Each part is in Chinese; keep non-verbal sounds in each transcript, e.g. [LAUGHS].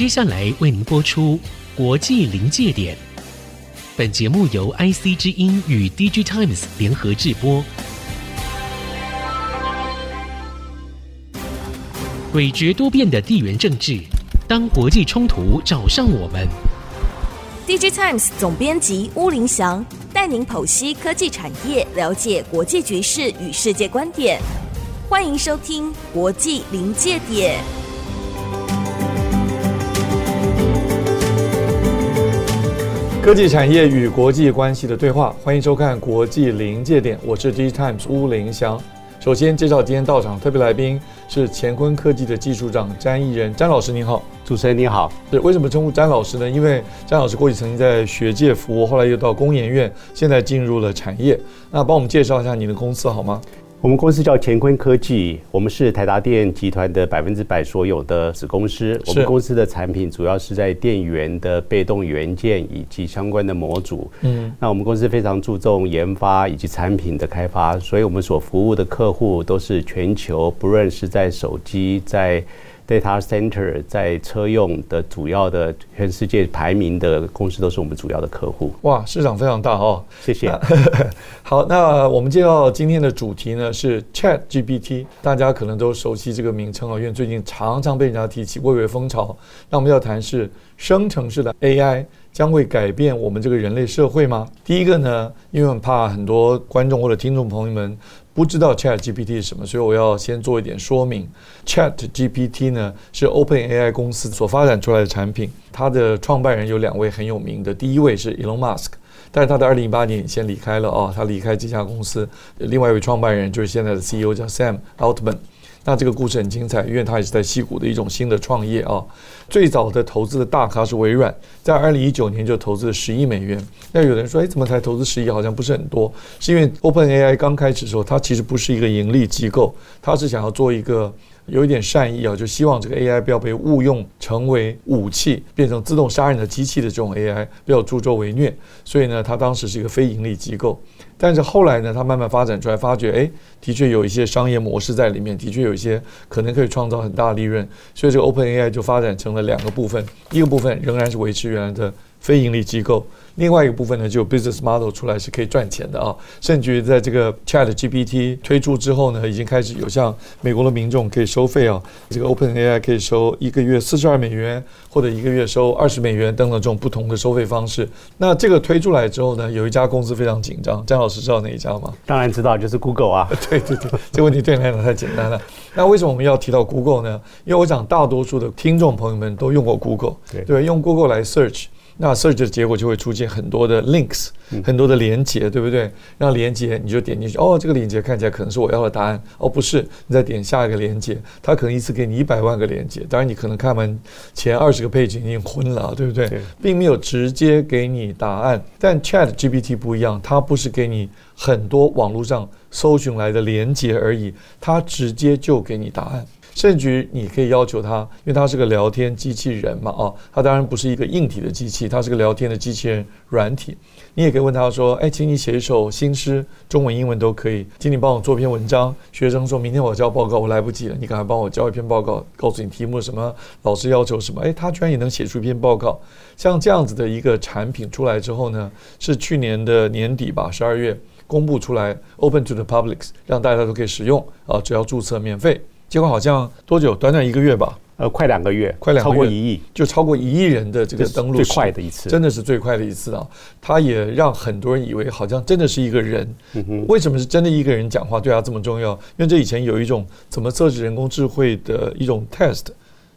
接下来为您播出国际临界点。本节目由 IC 之音与 DG Times 联合制播。诡谲多变的地缘政治，当国际冲突找上我们，DG Times 总编辑巫凌祥带您剖析科技产业，了解国际局势与世界观点。欢迎收听国际临界点。科技产业与国际关系的对话，欢迎收看国际临界点。我是 DG Times 巫凌祥。首先介绍今天到场特别来宾是乾坤科技的技术长詹义仁，詹老师您好。主持人你好。是为什么称呼詹老师呢？因为詹老师过去曾经在学界服务，后来又到工研院，现在进入了产业。那帮我们介绍一下你的公司好吗？我们公司叫乾坤科技，我们是台达电集团的百分之百所有的子公司。我们公司的产品主要是在电源的被动元件以及相关的模组。嗯，那我们公司非常注重研发以及产品的开发，所以我们所服务的客户都是全球，不论是在手机在。Data Center 在车用的主要的全世界排名的公司都是我们主要的客户。哇，市场非常大哦！谢谢。[LAUGHS] 好，那我们介绍今天的主题呢是 Chat GPT，大家可能都熟悉这个名称啊，因为最近常常被人家提起，蔚为风潮。那我们要谈是生成式的 AI 将会改变我们这个人类社会吗？第一个呢，因为我们怕很多观众或者听众朋友们。不知道 Chat GPT 是什么，所以我要先做一点说明。Chat GPT 呢是 OpenAI 公司所发展出来的产品，它的创办人有两位很有名的，第一位是 Elon Musk，但是他在二零一八年先离开了啊，他离开这家公司。另外一位创办人就是现在的 CEO 叫 Sam Altman。那这个故事很精彩，因为它也是在矽谷的一种新的创业啊。最早的投资的大咖是微软，在二零一九年就投资了十亿美元。那有人说，哎，怎么才投资十亿？好像不是很多。是因为 OpenAI 刚开始的时候，它其实不是一个盈利机构，它是想要做一个有一点善意啊，就希望这个 AI 不要被误用成为武器，变成自动杀人的机器的这种 AI，不要助纣为虐。所以呢，它当时是一个非盈利机构。但是后来呢，它慢慢发展出来，发觉哎，的确有一些商业模式在里面，的确有一些可能可以创造很大利润，所以这个 OpenAI 就发展成了两个部分，一个部分仍然是维持原来的非盈利机构。另外一个部分呢，就 business model 出来是可以赚钱的啊，甚至于在这个 Chat GPT 推出之后呢，已经开始有像美国的民众可以收费啊，这个 OpenAI 可以收一个月四十二美元，或者一个月收二十美元等等这种不同的收费方式。那这个推出来之后呢，有一家公司非常紧张，张老师知道哪一家吗？当然知道，就是 Google 啊。[LAUGHS] 对对对，这个问题对你来讲太简单了。那为什么我们要提到 Google 呢？因为我想大多数的听众朋友们都用过 Google，对对，用 Google 来 search。那 search 的结果就会出现很多的 links，很多的连接，对不对？那连接你就点进去，哦，这个连接看起来可能是我要的答案，哦，不是，你再点下一个连接，它可能一次给你一百万个连接，当然你可能看完前二十个 page 已经昏了，对不对？并没有直接给你答案。但 Chat GPT 不一样，它不是给你很多网络上搜寻来的连接而已，它直接就给你答案。甚至于你可以要求他，因为他是个聊天机器人嘛，啊，他当然不是一个硬体的机器，他是个聊天的机器人软体。你也可以问他说，哎，请你写一首新诗，中文、英文都可以，请你帮我做篇文章。学生说明天我交报告，我来不及了，你赶快帮我交一篇报告，告诉你题目什么，老师要求什么，哎，他居然也能写出一篇报告。像这样子的一个产品出来之后呢，是去年的年底吧，十二月公布出来，open to the publics，让大家都可以使用啊，只要注册免费。结果好像多久？短短一个月吧，呃，快两个月，快两个月，超过一亿，就超过一亿人的这个登录，最快的一次，真的是最快的一次啊！他也让很多人以为好像真的是一个人。为什么是真的一个人讲话对他这么重要？因为这以前有一种怎么测试人工智慧的一种 test，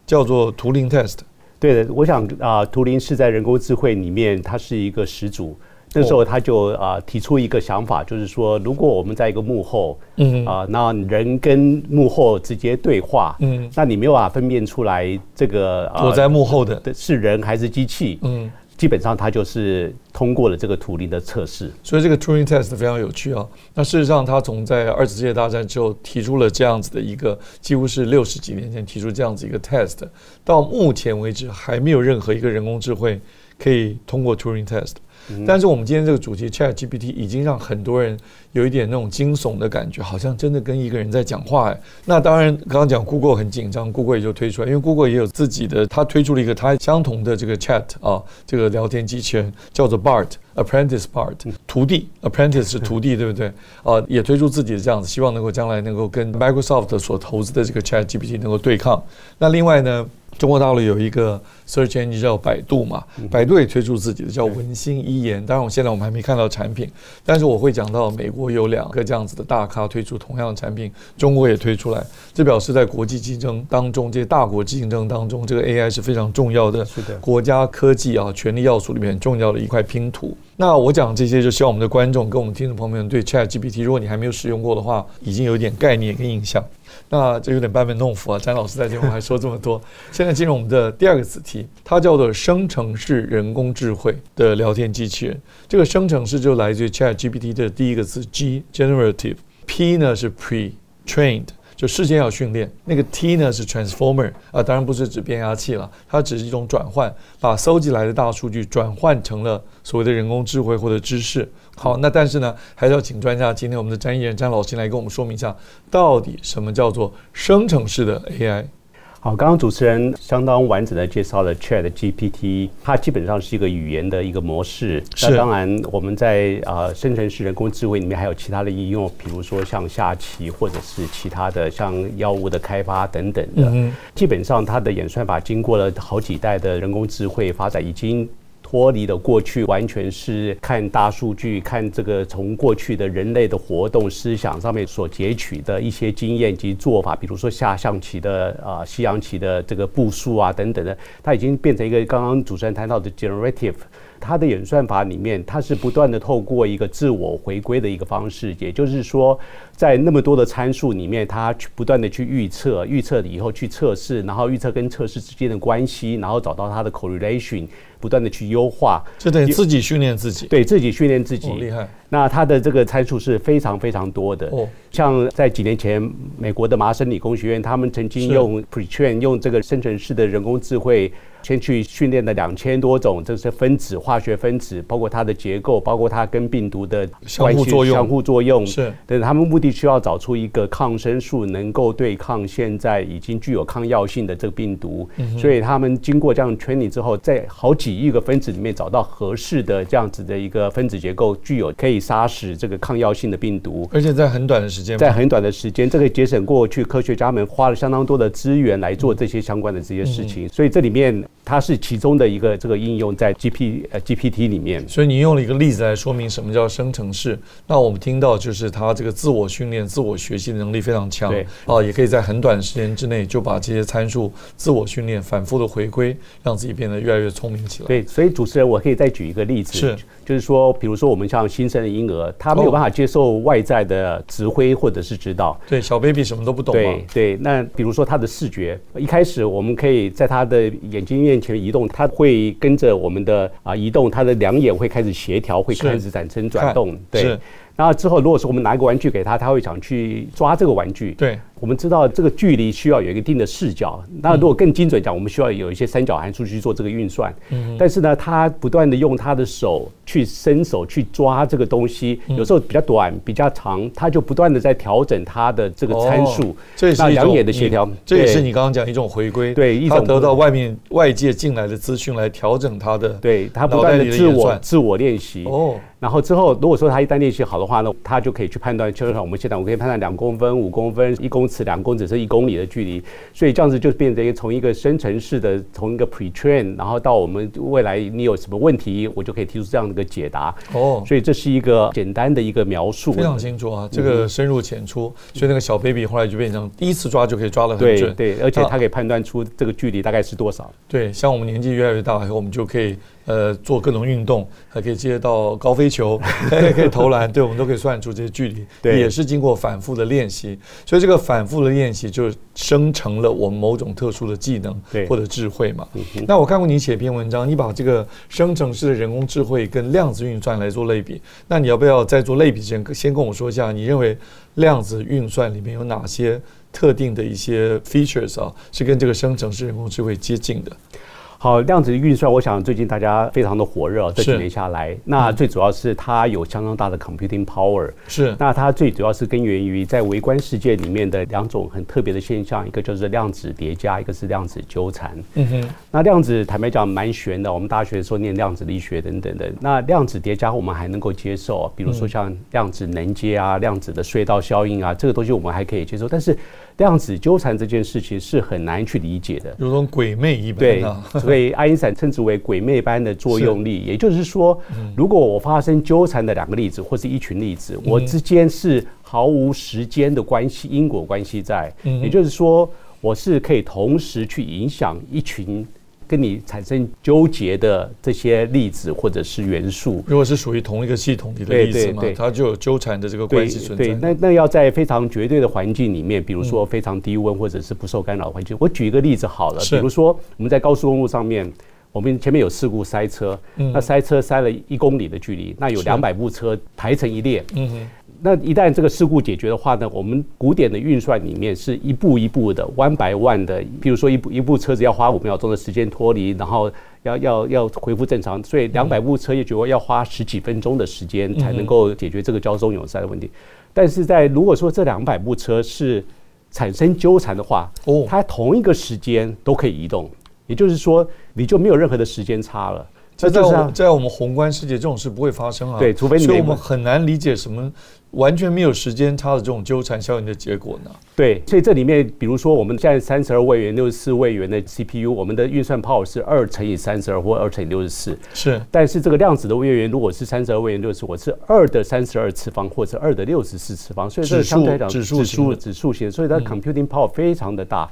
叫做图灵 test。对的，我想啊，图灵是在人工智慧里面，它是一个始祖。那时候他就啊提出一个想法，就是说，如果我们在一个幕后，嗯啊，那人跟幕后直接对话，嗯，那你没有办法分辨出来这个躲在幕后的是人还是机器，嗯，基本上他就是通过了这个图灵的测试。所以这个 Turing Test 非常有趣啊。那事实上，他从在二次世界大战之后提出了这样子的一个，几乎是六十几年前提出这样子一个 test，到目前为止还没有任何一个人工智慧可以通过 Turing Test。嗯、但是我们今天这个主题 Chat GPT 已经让很多人有一点那种惊悚的感觉，好像真的跟一个人在讲话哎。那当然，刚刚讲 Google 很紧张，Google 也就推出来，因为 Google 也有自己的，它推出了一个它相同的这个 Chat 啊，这个聊天机器人叫做 Bart，Apprentice Bart，徒弟，Apprentice 是徒弟，[LAUGHS] 对不对？啊，也推出自己的这样子，希望能够将来能够跟 Microsoft 所投资的这个 Chat GPT 能够对抗。那另外呢，中国大陆有一个 search engine 叫百度嘛，百度也推出自己的叫文心一言。当然，我现在我们还没看到产品，[LAUGHS] 但是我会讲到美国有两个这样子的大咖推出同样的产品，中国也推出来，这表示在国际竞争当中，这些大国竞争当中，这个 AI 是非常重要的，是的，国家科技啊权力要素里面很重要的一块拼图。那我讲这些，就希望我们的观众跟我们听众朋友们对 ChatGPT，如果你还没有使用过的话，已经有点概念跟印象。那这有点班门弄斧啊！詹老师在节目还说这么多。[LAUGHS] 现在进入我们的第二个子题，它叫做生成式人工智慧的聊天机器人。这个生成式就来自于 ChatGPT 的第一个字 G，generative，P 呢是 pre-trained。就事先要训练，那个 T 呢是 transformer 啊，当然不是指变压器了，它只是一种转换，把搜集来的大数据转换成了所谓的人工智慧或者知识。好，那但是呢，还是要请专家，今天我们的詹毅仁詹老师来跟我们说明一下，到底什么叫做生成式的 AI。好，刚刚主持人相当完整的介绍了 Chat GPT，它基本上是一个语言的一个模式。是。那当然，我们在啊、呃、生成式人工智慧里面还有其他的应用，比如说像下棋或者是其他的像药物的开发等等的。嗯。基本上，它的演算法经过了好几代的人工智慧发展，已经。脱离的过去，完全是看大数据，看这个从过去的人类的活动、思想上面所截取的一些经验及做法，比如说下象棋的啊、西洋棋的这个步数啊等等的，它已经变成一个刚刚主持人谈到的 generative。它的演算法里面，它是不断的透过一个自我回归的一个方式，也就是说，在那么多的参数里面，它去不断的去预测，预测了以后去测试，然后预测跟测试之间的关系，然后找到它的 correlation，不断的去优化，就等于自己训练自己，对自己训练自己，哦，厉害。那它的这个参数是非常非常多的，哦，像在几年前，美国的麻省理工学院，他们曾经用 pretrain 用这个生成式的人工智慧。先去训练了两千多种，这是分子、化学分子，包括它的结构，包括它跟病毒的相互作用。相互作用是，对，他们目的需要找出一个抗生素，能够对抗现在已经具有抗药性的这个病毒。嗯、所以他们经过这样 training 之后，在好几亿个分子里面找到合适的这样子的一个分子结构，具有可以杀死这个抗药性的病毒。而且在很短的时间，在很短的时间，这个节省过去科学家们花了相当多的资源来做这些相关的这些事情。嗯、所以这里面。它是其中的一个这个应用在 G P 呃 G P T 里面，所以你用了一个例子来说明什么叫生成式。那我们听到就是它这个自我训练、自我学习的能力非常强，对，啊，也可以在很短的时间之内就把这些参数自我训练、反复的回归，让自己变得越来越聪明起来。对，所以主持人，我可以再举一个例子，是，就是说，比如说我们像新生的婴儿，他没有办法接受外在的指挥或者是指导，对，小 baby 什么都不懂，对对。那比如说他的视觉，一开始我们可以在他的眼睛面前移动，他。会跟着我们的啊移动，他的两眼会开始协调，会开始产生转动，对。然后之后，如果说我们拿一个玩具给他，他会想去抓这个玩具，对。我们知道这个距离需要有一定的视角，那如果更精准讲，我们需要有一些三角函数去做这个运算。嗯，但是呢，他不断的用他的手去伸手去抓这个东西，有时候比较短，比较长，他就不断的在调整他的这个参数。这也是两眼的协调，这也是你刚刚讲一种回归。对，一种得到外面外界进来的资讯来调整他的，对他不断的自我自我练习。哦，然后之后如果说他一旦练习好的话呢，他就可以去判断，就像我们现在我可以判断两公分、五公分、一公尺、两公尺是一。公里的距离，所以这样子就变成一个从一个生成式的，从一个 pre-train，然后到我们未来你有什么问题，我就可以提出这样的一个解答。哦，所以这是一个简单的一个描述，非常清楚啊，这个深入浅出。所以那个小 baby 后来就变成第一次抓就可以抓得很准，对，对，而且他可以判断出这个距离大概是多少。对，像我们年纪越来越大以后，我们就可以。呃，做各种运动，还可以接到高飞球，还 [LAUGHS] 可以投篮，对，我们都可以算出这些距离，对，也是经过反复的练习，所以这个反复的练习就生成了我们某种特殊的技能，对，或者智慧嘛。那我看过你写篇文章，你把这个生成式的人工智慧跟量子运算来做类比，那你要不要在做类比之前，先跟我说一下，你认为量子运算里面有哪些特定的一些 features 啊，是跟这个生成式人工智慧接近的？好，量子运算，我想最近大家非常的火热，这几年下来，那最主要是它有相当大的 computing power。是，那它最主要是根源于在微观世界里面的两种很特别的现象，一个就是量子叠加，一个是量子纠缠。嗯哼，那量子坦白讲蛮玄的，我们大学的时候念量子力学等等的。那量子叠加我们还能够接受，比如说像量子能阶啊、量子的隧道效应啊，这个东西我们还可以接受，但是。量子纠缠这件事情是很难去理解的，如同鬼魅一般。啊。对，[LAUGHS] 所以爱因斯坦称之为鬼魅般的作用力。也就是说，如果我发生纠缠的两个粒子或是一群粒子，我之间是毫无时间的关系、因果关系在。也就是说，我是可以同时去影响一群。跟你产生纠结的这些粒子或者是元素，如果是属于同一个系统里的粒子嘛，它就有纠缠的这个关系存在。对，那那要在非常绝对的环境里面，比如说非常低温或者是不受干扰的环境。我举一个例子好了，比如说我们在高速公路上面，我们前面有事故塞车，那塞车塞了一公里的距离，那有两百部车排成一列。那一旦这个事故解决的话呢，我们古典的运算里面是一步一步的，one by one 的。比如说一部一部车子要花五秒钟的时间脱离，然后要要要恢复正常，所以两百部车也就要花十几分钟的时间才能够解决这个交通拥塞的问题。但是在如果说这两百部车是产生纠缠的话，哦，它同一个时间都可以移动，也就是说你就没有任何的时间差了。在在我们在我们宏观世界，这种事不会发生啊。对，除非你。所以我们很难理解什么完全没有时间差的这种纠缠效应的结果呢？对，所以这里面，比如说我们现在三十二位元、六十四位元的 CPU，我们的运算 power 是二乘以三十二或二乘以六十四。是。但是这个量子的位元如果是三十二位元六十四，我是二的三十二次方或者二的六十四次方，所以这个相对来讲指数指数指数型，所以它 computing power 非常的大。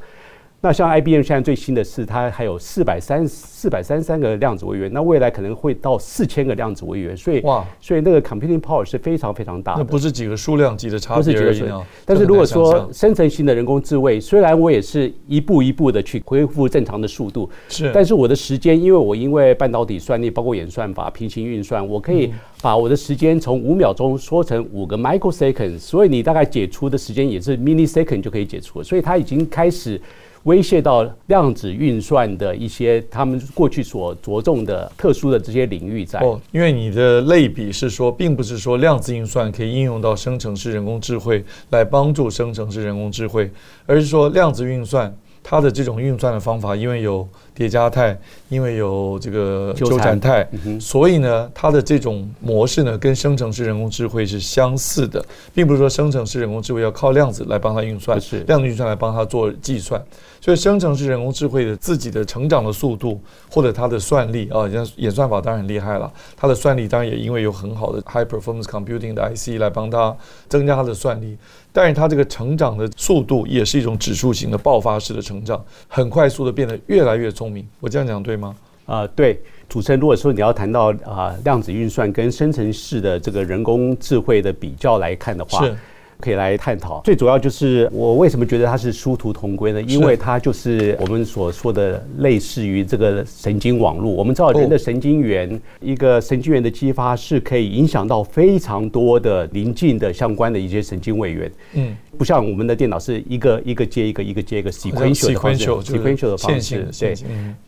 那像 IBM 现在最新的是，它还有四百三四百三十三个量子位元，那未来可能会到四千个量子位元，所以哇，所以那个 computing power 是非常非常大的。那不是几个数量级的差别而已啊。但是如果说生成型的人工智慧，虽然我也是一步一步的去恢复正常的速度，是，但是我的时间，因为我因为半导体算力，包括演算法、平行运算，我可以把我的时间从五秒钟缩成五个 microsecond，所以你大概解除的时间也是 millisecond 就可以解除，所以它已经开始。威胁到量子运算的一些他们过去所着重的特殊的这些领域在。哦，因为你的类比是说，并不是说量子运算可以应用到生成式人工智慧来帮助生成式人工智慧，而是说量子运算它的这种运算的方法，因为有叠加态，因为有这个纠缠。态，所以呢，它的这种模式呢，跟生成式人工智慧是相似的，并不是说生成式人工智慧要靠量子来帮它运算，是。量子运算来帮它做计算。所以，生成式人工智慧的自己的成长的速度，或者它的算力啊，像演算法当然很厉害了，它的算力当然也因为有很好的 high performance computing 的 IC 来帮它增加它的算力，但是它这个成长的速度也是一种指数型的爆发式的成长，很快速的变得越来越聪明。我这样讲对吗？啊、呃，对，主持人，如果说你要谈到啊、呃、量子运算跟生成式的这个人工智慧的比较来看的话，是。可以来探讨，最主要就是我为什么觉得它是殊途同归呢？因为它就是我们所说的类似于这个神经网络。我们知道人的神经元，一个神经元的激发是可以影响到非常多的邻近的相关的一些神经位元。嗯。不像我们的电脑是一个一个接一个，一个接一个 sequential 的方式，sequential 的方式。对，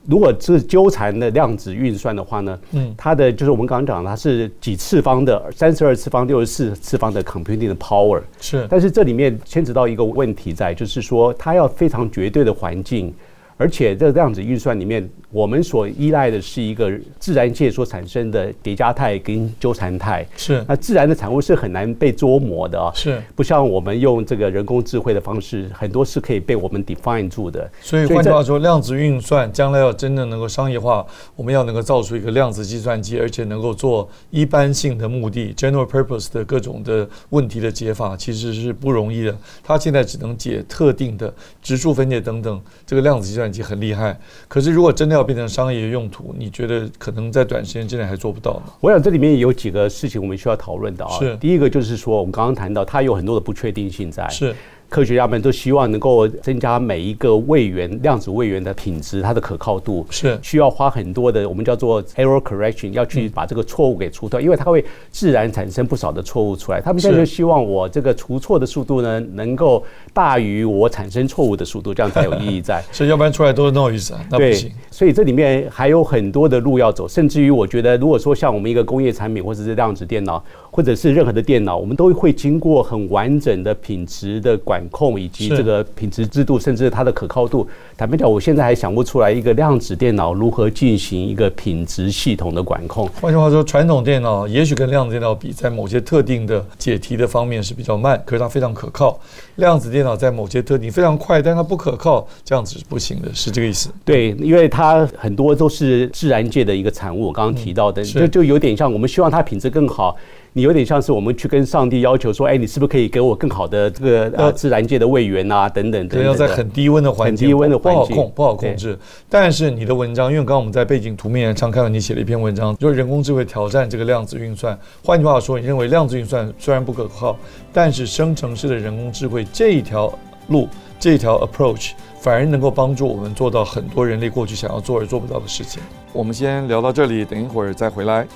如果是纠缠的量子运算的话呢，嗯，它的就是我们刚刚讲的，它是几次方的，三十二次方、六十四次方的 computing 的 power。是，但是这里面牵扯到一个问题在，就是说它要非常绝对的环境。而且这个量子运算里面，我们所依赖的是一个自然界所产生的叠加态跟纠缠态。是，那自然的产物是很难被捉摸的啊。是，不像我们用这个人工智慧的方式，很多是可以被我们 define 住的。所以换句话说，量子运算将来要真正能够商业化，我们要能够造出一个量子计算机，而且能够做一般性的目的 （general purpose） 的各种的问题的解法，其实是不容易的。它现在只能解特定的质数分解等等，这个量子计算。算机很厉害，可是如果真的要变成商业用途，你觉得可能在短时间之内还做不到吗？我想这里面有几个事情我们需要讨论的啊。是，第一个就是说，我们刚刚谈到它有很多的不确定性在。是。科学家们都希望能够增加每一个位元量子位元的品质，它的可靠度是需要花很多的，我们叫做 error correction，要去把这个错误给除掉，因为它会自然产生不少的错误出来。他们现在就希望我这个除错的速度呢，能够大于我产生错误的速度，这样才有意义在。[LAUGHS] 所以要不然出来都是 noise 啊，那不行。所以这里面还有很多的路要走，甚至于我觉得，如果说像我们一个工业产品或者是量子电脑，或者是任何的电脑，我们都会经过很完整的品质的管控，以及这个品质制度，甚至它的可靠度。坦白讲，我现在还想不出来一个量子电脑如何进行一个品质系统的管控。换句话说，传统电脑也许跟量子电脑比，在某些特定的解题的方面是比较慢，可是它非常可靠。量子电脑在某些特定非常快，但它不可靠，这样子是不行的，是这个意思。对，因为它很多都是自然界的一个产物，我刚刚提到的，嗯、就就有点像我们希望它品质更好。你有点像是我们去跟上帝要求说，哎，你是不是可以给我更好的这个呃自然界的位元啊，等等等等。要在很低温的环境，很低温的环境不好控，不好控制。但是你的文章，因为刚刚我们在背景图面上看到你写了一篇文章，就是人工智慧挑战这个量子运算。换句话说，你认为量子运算虽然不可靠，但是生成式的人工智慧这一条路，这一条 approach 反而能够帮助我们做到很多人类过去想要做而做不到的事情。我们先聊到这里，等一会儿再回来。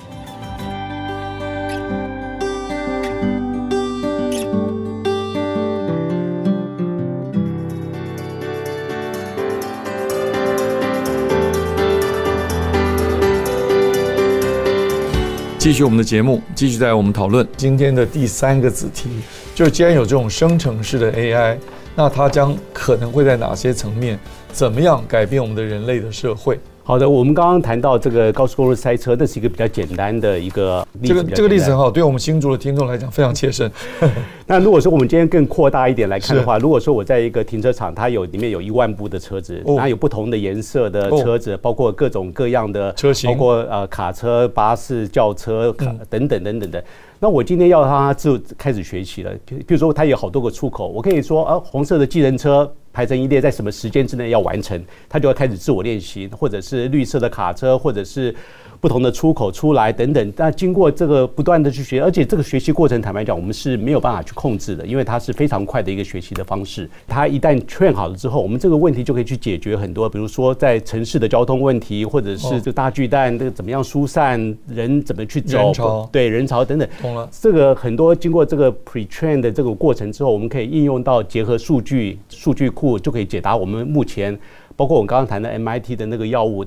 继续我们的节目，继续在我们讨论今天的第三个子题，就是既然有这种生成式的 AI，那它将可能会在哪些层面，怎么样改变我们的人类的社会？好的，我们刚刚谈到这个高速公路塞车，这是一个比较简单的一个例子。这个这个例子很好，对我们新竹的听众来讲非常切身。[LAUGHS] 那如果说我们今天更扩大一点来看的话，如果说我在一个停车场，它有里面有一万部的车子，它有不同的颜色的车子，包括各种各样的车型，包括呃卡车、巴士、轿车卡等等等等的。那我今天要让他就开始学习了，比如说它有好多个出口，我可以说啊，红色的计程车。排成一列，在什么时间之内要完成，他就要开始自我练习，或者是绿色的卡车，或者是。不同的出口出来等等，但经过这个不断的去学，而且这个学习过程，坦白讲，我们是没有办法去控制的，因为它是非常快的一个学习的方式。它一旦 train 好了之后，我们这个问题就可以去解决很多，比如说在城市的交通问题，或者是这大巨蛋这个怎么样疏散人，怎么去走，对人潮等等。懂了。这个很多经过这个 pre-train 的这个过程之后，我们可以应用到结合数据数据库，就可以解答我们目前包括我们刚刚谈的 MIT 的那个药物。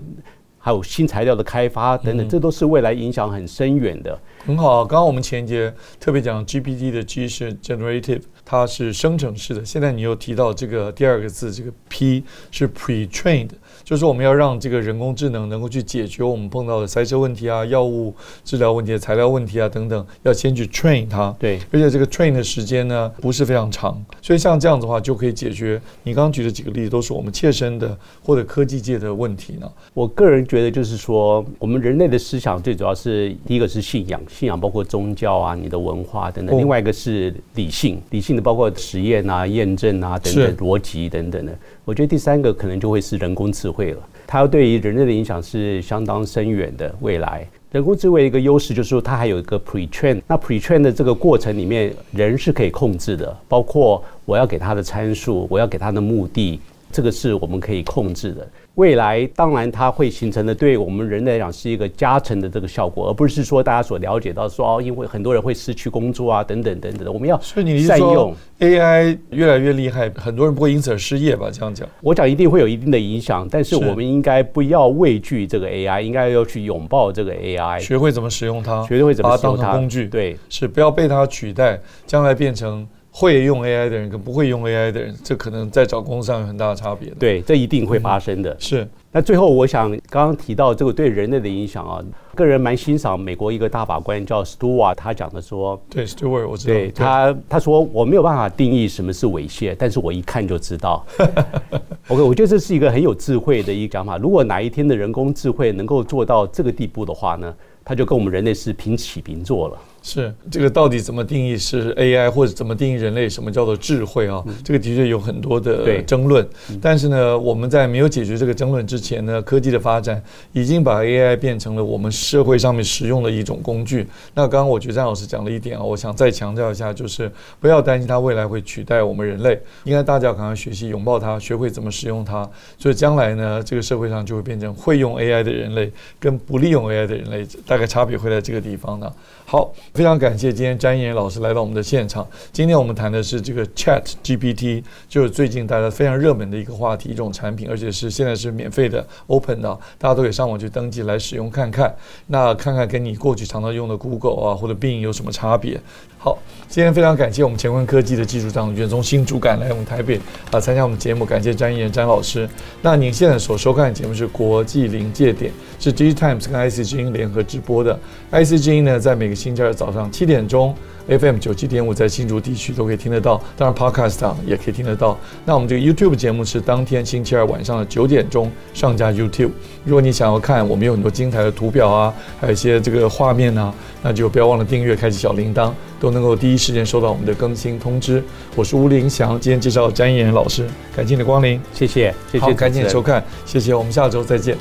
还有新材料的开发等等，这都是未来影响很深远的。很好，刚刚我们前一节特别讲 GPT 的 G 是 generative，它是生成式的。现在你又提到这个第二个字，这个 P 是 pre-trained。就是我们要让这个人工智能能够去解决我们碰到的塞车问题啊、药物治疗问题、材料问题啊等等，要先去 train 它。对，而且这个 train 的时间呢不是非常长，所以像这样子的话就可以解决你刚刚举的几个例子，都是我们切身的或者科技界的问题呢。我个人觉得就是说，我们人类的思想最主要是第一个是信仰，信仰包括宗教啊、你的文化等等；另外一个是理性，理性的包括实验啊、验证啊等等、逻辑等等的。我觉得第三个可能就会是人工智慧了，它对于人类的影响是相当深远的。未来人工智慧一个优势就是说，它还有一个 pre-train，那 pre-train 的这个过程里面，人是可以控制的，包括我要给它的参数，我要给它的目的，这个是我们可以控制的。未来当然它会形成的，对我们人类来讲是一个加成的这个效果，而不是说大家所了解到说哦，因为很多人会失去工作啊，等等等等的。我们要善用 AI 越来越厉害，很多人不会因此而失业吧？这样讲，我讲一定会有一定的影响，但是我们应该不要畏惧这个 AI，应该要去拥抱这个 AI，学会怎么使用它，学会怎么使用它，它当工具。对，是不要被它取代，将来变成。会用 AI 的人跟不会用 AI 的人，这可能在找工作上有很大的差别。对，这一定会发生的。嗯、是。那最后，我想刚刚提到这个对人类的影响啊，个人蛮欣赏美国一个大法官叫 Stewart，他讲的说，对 Stewart，我知道。对他，他说我没有办法定义什么是猥亵，但是我一看就知道。[LAUGHS] OK，我觉得这是一个很有智慧的一个讲法。如果哪一天的人工智慧能够做到这个地步的话呢，他就跟我们人类是平起平坐了。是这个到底怎么定义是 AI，或者怎么定义人类？什么叫做智慧啊？嗯、这个的确有很多的争论。嗯、但是呢，我们在没有解决这个争论之前呢，科技的发展已经把 AI 变成了我们社会上面使用的一种工具。那刚刚我觉得张老师讲了一点啊，我想再强调一下，就是不要担心它未来会取代我们人类，应该大家赶快学习拥抱它，学会怎么使用它。所以将来呢，这个社会上就会变成会用 AI 的人类跟不利用 AI 的人类，大概差别会在这个地方呢。好，非常感谢今天詹延老师来到我们的现场。今天我们谈的是这个 Chat GPT，就是最近大家非常热门的一个话题，一种产品，而且是现在是免费的 Open 的，大家都可以上网去登记来使用看看。那看看跟你过去常常用的 Google 啊或者 Bing 有什么差别？好，今天非常感谢我们乾坤科技的技术长袁宗新主管来我们台北啊参加我们节目，感谢詹延詹老师。那您现在所收看的节目是国际临界点，是 D Times 跟 ICG 联合直播的。ICG 呢，在每个星期二早上七点钟，FM 九七点五在新竹地区都可以听得到，当然 Podcast 上也可以听得到。那我们这个 YouTube 节目是当天星期二晚上的九点钟上架 YouTube。如果你想要看，我们有很多精彩的图表啊，还有一些这个画面啊，那就不要忘了订阅，开启小铃铛，都能够第一时间收到我们的更新通知。我是吴林祥，今天介绍詹延老师，感谢你的光临，谢谢，谢谢，好，赶紧收看，谢谢，我们下周再见。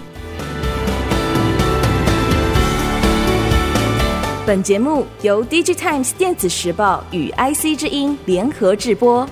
本节目由 DigiTimes 电子时报与 IC 之音联合制播。